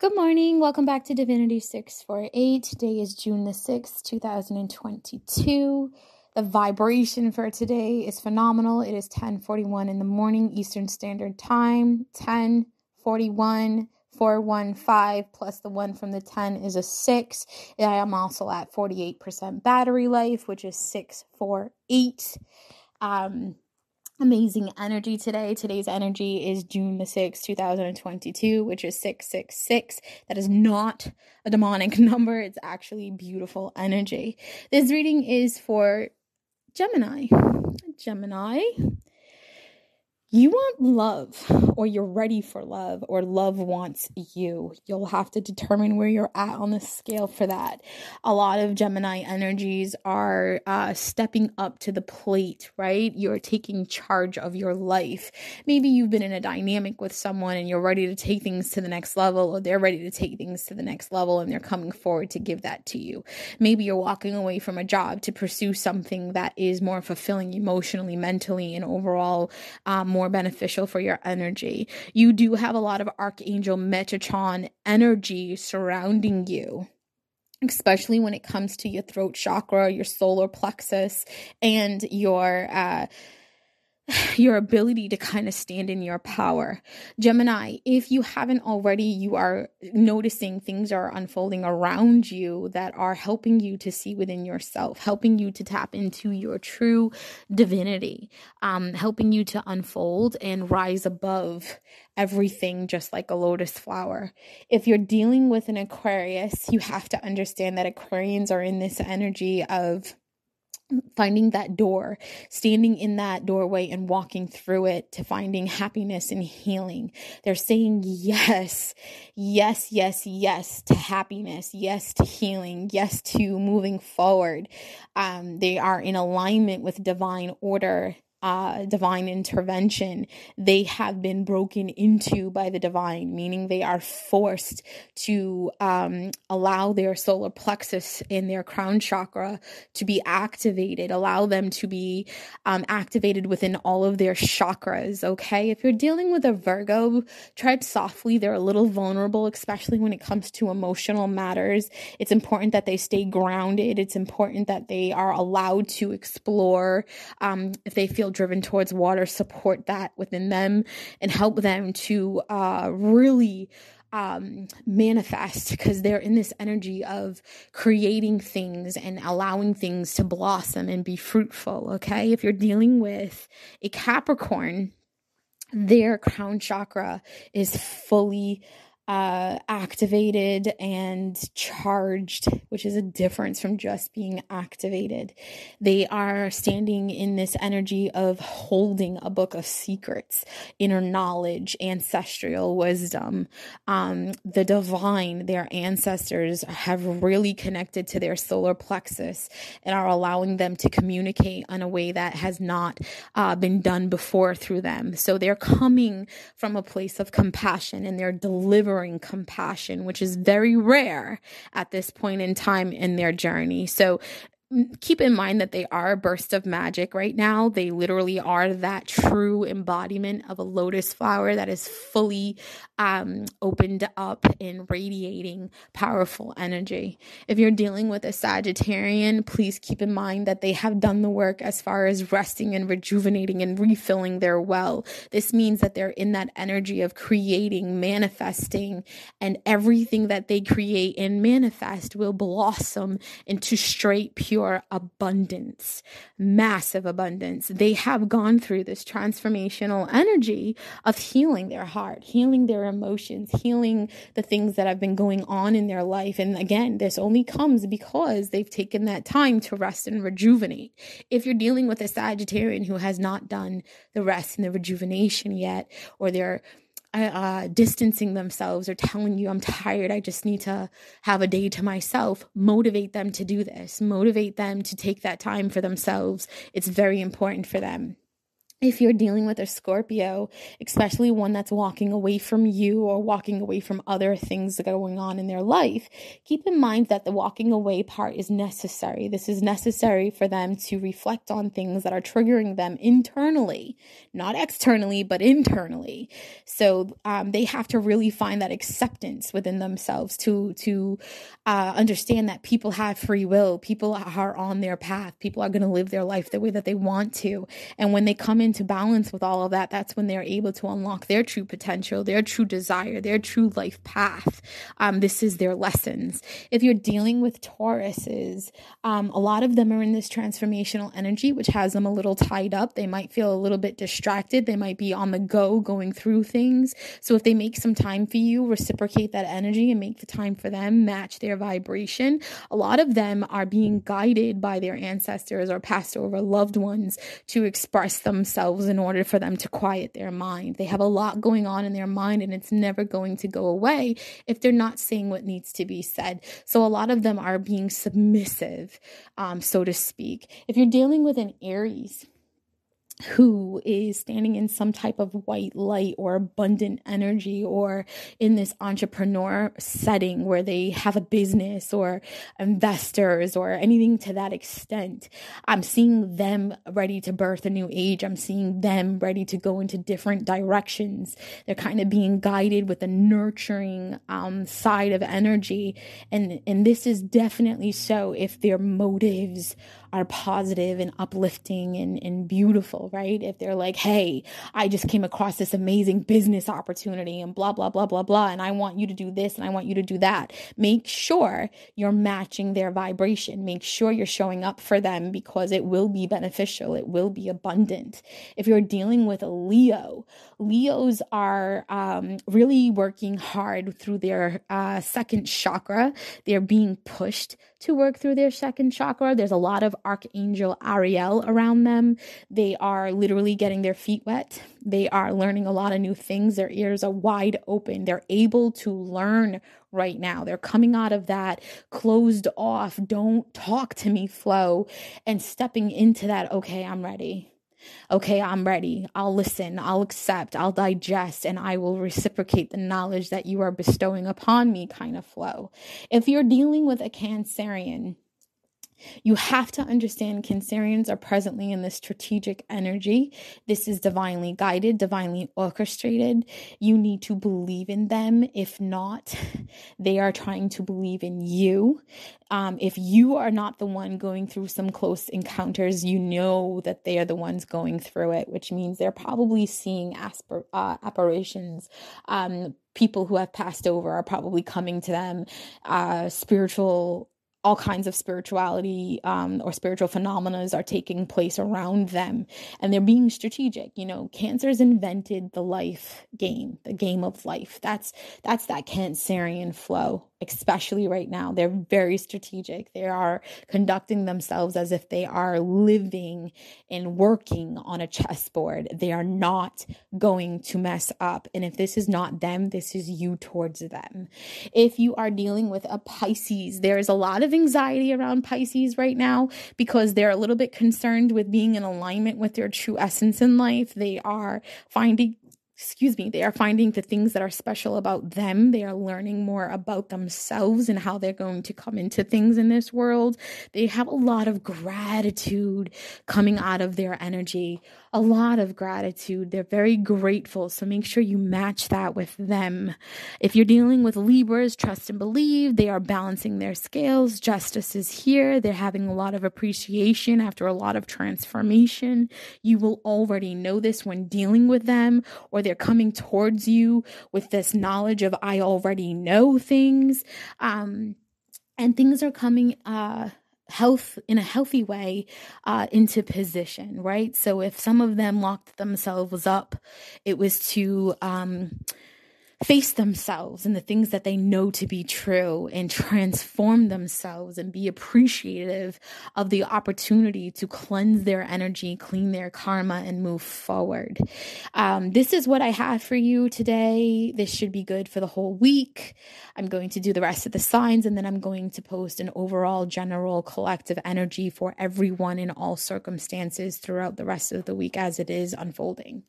Good morning. Welcome back to Divinity 648. Today is June the 6th, 2022. The vibration for today is phenomenal. It is 10:41 in the morning Eastern Standard Time. 10:41 415 plus the one from the 10 is a 6. I am also at 48% battery life, which is 648. Um amazing energy today. Today's energy is June the 6th, 2022, which is 666. That is not a demonic number, it's actually beautiful energy. This reading is for Gemini. Gemini you want love or you're ready for love or love wants you. You'll have to determine where you're at on the scale for that. A lot of Gemini energies are uh, stepping up to the plate, right? You're taking charge of your life. Maybe you've been in a dynamic with someone and you're ready to take things to the next level or they're ready to take things to the next level and they're coming forward to give that to you. Maybe you're walking away from a job to pursue something that is more fulfilling emotionally, mentally, and overall um, more beneficial for your energy. You do have a lot of Archangel Metatron energy surrounding you especially when it comes to your throat chakra, your solar plexus, and your uh, your ability to kind of stand in your power. Gemini, if you haven't already, you are noticing things are unfolding around you that are helping you to see within yourself, helping you to tap into your true divinity, um, helping you to unfold and rise above everything just like a lotus flower. If you're dealing with an Aquarius, you have to understand that Aquarians are in this energy of finding that door, standing in that doorway and walking through it to finding happiness and healing. They're saying yes, yes, yes, yes to happiness, yes to healing, yes to moving forward. Um, they are in alignment with divine order uh, divine intervention, they have been broken into by the divine, meaning they are forced to um, allow their solar plexus and their crown chakra to be activated, allow them to be um, activated within all of their chakras. Okay. If you're dealing with a Virgo, tread softly. They're a little vulnerable, especially when it comes to emotional matters. It's important that they stay grounded. It's important that they are allowed to explore um, if they feel driven towards water support that within them and help them to uh, really um, manifest because they're in this energy of creating things and allowing things to blossom and be fruitful. Okay. If you're dealing with a Capricorn, their crown chakra is fully uh, activated and charged, which is a difference from just being activated. They are standing in this energy of holding a book of secrets, inner knowledge, ancestral wisdom. Um, the divine, their ancestors have really connected to their solar plexus and are allowing them to communicate in a way that has not uh, been done before through them. So they're coming from a place of compassion and they're delivering compassion, which is very rare at this point in time in their journey. So keep in mind that they are a burst of magic right now. They literally are that true embodiment of a lotus flower that is fully um, opened up and radiating powerful energy. If you're dealing with a Sagittarian, please keep in mind that they have done the work as far as resting and rejuvenating and refilling their well. This means that they're in that energy of creating, manifesting, and everything that they create and manifest will blossom into straight, pure abundance, massive abundance. They have gone through this transformational energy of healing their heart, healing their emotions, healing the things that have been going on in their life. And again, this only comes because they've taken that time to rest and rejuvenate. If you're dealing with a Sagittarian who has not done the rest and the rejuvenation yet, or they're uh, distancing themselves or telling you, I'm tired, I just need to have a day to myself, motivate them to do this, motivate them to take that time for themselves. It's very important for them. If you're dealing with a Scorpio, especially one that's walking away from you or walking away from other things that are going on in their life, keep in mind that the walking away part is necessary. This is necessary for them to reflect on things that are triggering them internally, not externally, but internally. So um, they have to really find that acceptance within themselves to to uh, understand that people have free will, people are on their path, people are going to live their life the way that they want to, and when they come in into balance with all of that, that's when they're able to unlock their true potential, their true desire, their true life path. Um, this is their lessons. If you're dealing with Tauruses, um, a lot of them are in this transformational energy, which has them a little tied up. They might feel a little bit distracted. They might be on the go going through things. So if they make some time for you, reciprocate that energy and make the time for them, match their vibration. A lot of them are being guided by their ancestors or passed over loved ones to express themselves themselves in order for them to quiet their mind. They have a lot going on in their mind and it's never going to go away if they're not saying what needs to be said. So a lot of them are being submissive, um, so to speak. If you're dealing with an Aries, who is standing in some type of white light or abundant energy or in this entrepreneur setting where they have a business or investors or anything to that extent. I'm seeing them ready to birth a new age. I'm seeing them ready to go into different directions. They're kind of being guided with a nurturing um, side of energy. And, and this is definitely so if their motives are positive and uplifting and, and beautiful, right? If they're like, hey, I just came across this amazing business opportunity and blah, blah, blah, blah, blah, and I want you to do this and I want you to do that. Make sure you're matching their vibration. Make sure you're showing up for them because it will be beneficial, it will be abundant. If you're dealing with a Leo, Leos are um, really working hard through their uh, second chakra. They're being pushed to work through their second chakra. There's a lot of Archangel Ariel around them. They are literally getting their feet wet. They are learning a lot of new things. Their ears are wide open. They're able to learn right now. They're coming out of that closed off, don't talk to me flow and stepping into that, okay, I'm ready. Okay, I'm ready. I'll listen, I'll accept, I'll digest, and I will reciprocate the knowledge that you are bestowing upon me kind of flow. If you're dealing with a Cancerian, you have to understand Cancerians are presently in this strategic energy. This is divinely guided, divinely orchestrated. You need to believe in them. If not, they are trying to believe in you. Um, if you are not the one going through some close encounters, you know that they are the ones going through it, which means they're probably seeing aspir- uh, apparitions. Um, people who have passed over are probably coming to them. Uh, spiritual all kinds of spirituality um, or spiritual phenomena are taking place around them and they're being strategic you know cancer's invented the life game the game of life that's that's that cancerian flow especially right now. They're very strategic. They are conducting themselves as if they are living and working on a chessboard. They are not going to mess up. And if this is not them, this is you towards them. If you are dealing with a Pisces, there is a lot of anxiety around Pisces right now because they're a little bit concerned with being in alignment with their true essence in life. They are finding excuse me, they are finding the things that are special about them. They are learning more about themselves and how they're going to come into things in this world. They have a lot of gratitude coming out of their energy, a lot of gratitude. They're very grateful. So make sure you match that with them. If you're dealing with Libras, trust and believe, they are balancing their scales. Justice is here. They're having a lot of appreciation after a lot of transformation. You will already know this when dealing with them or they're coming towards you with this knowledge of I already know things. Um, and things are coming uh health in a healthy way uh, into position right so if some of them locked themselves up it was to um, face themselves and the things that they know to be true and transform themselves and be appreciative of the opportunity to cleanse their energy, clean their karma, and move forward. Um, this is what I have for you today. This should be good for the whole week. I'm going to do the rest of the signs and then I'm going to post an overall general collective energy for everyone in all circumstances throughout the rest of the week as it is unfolding.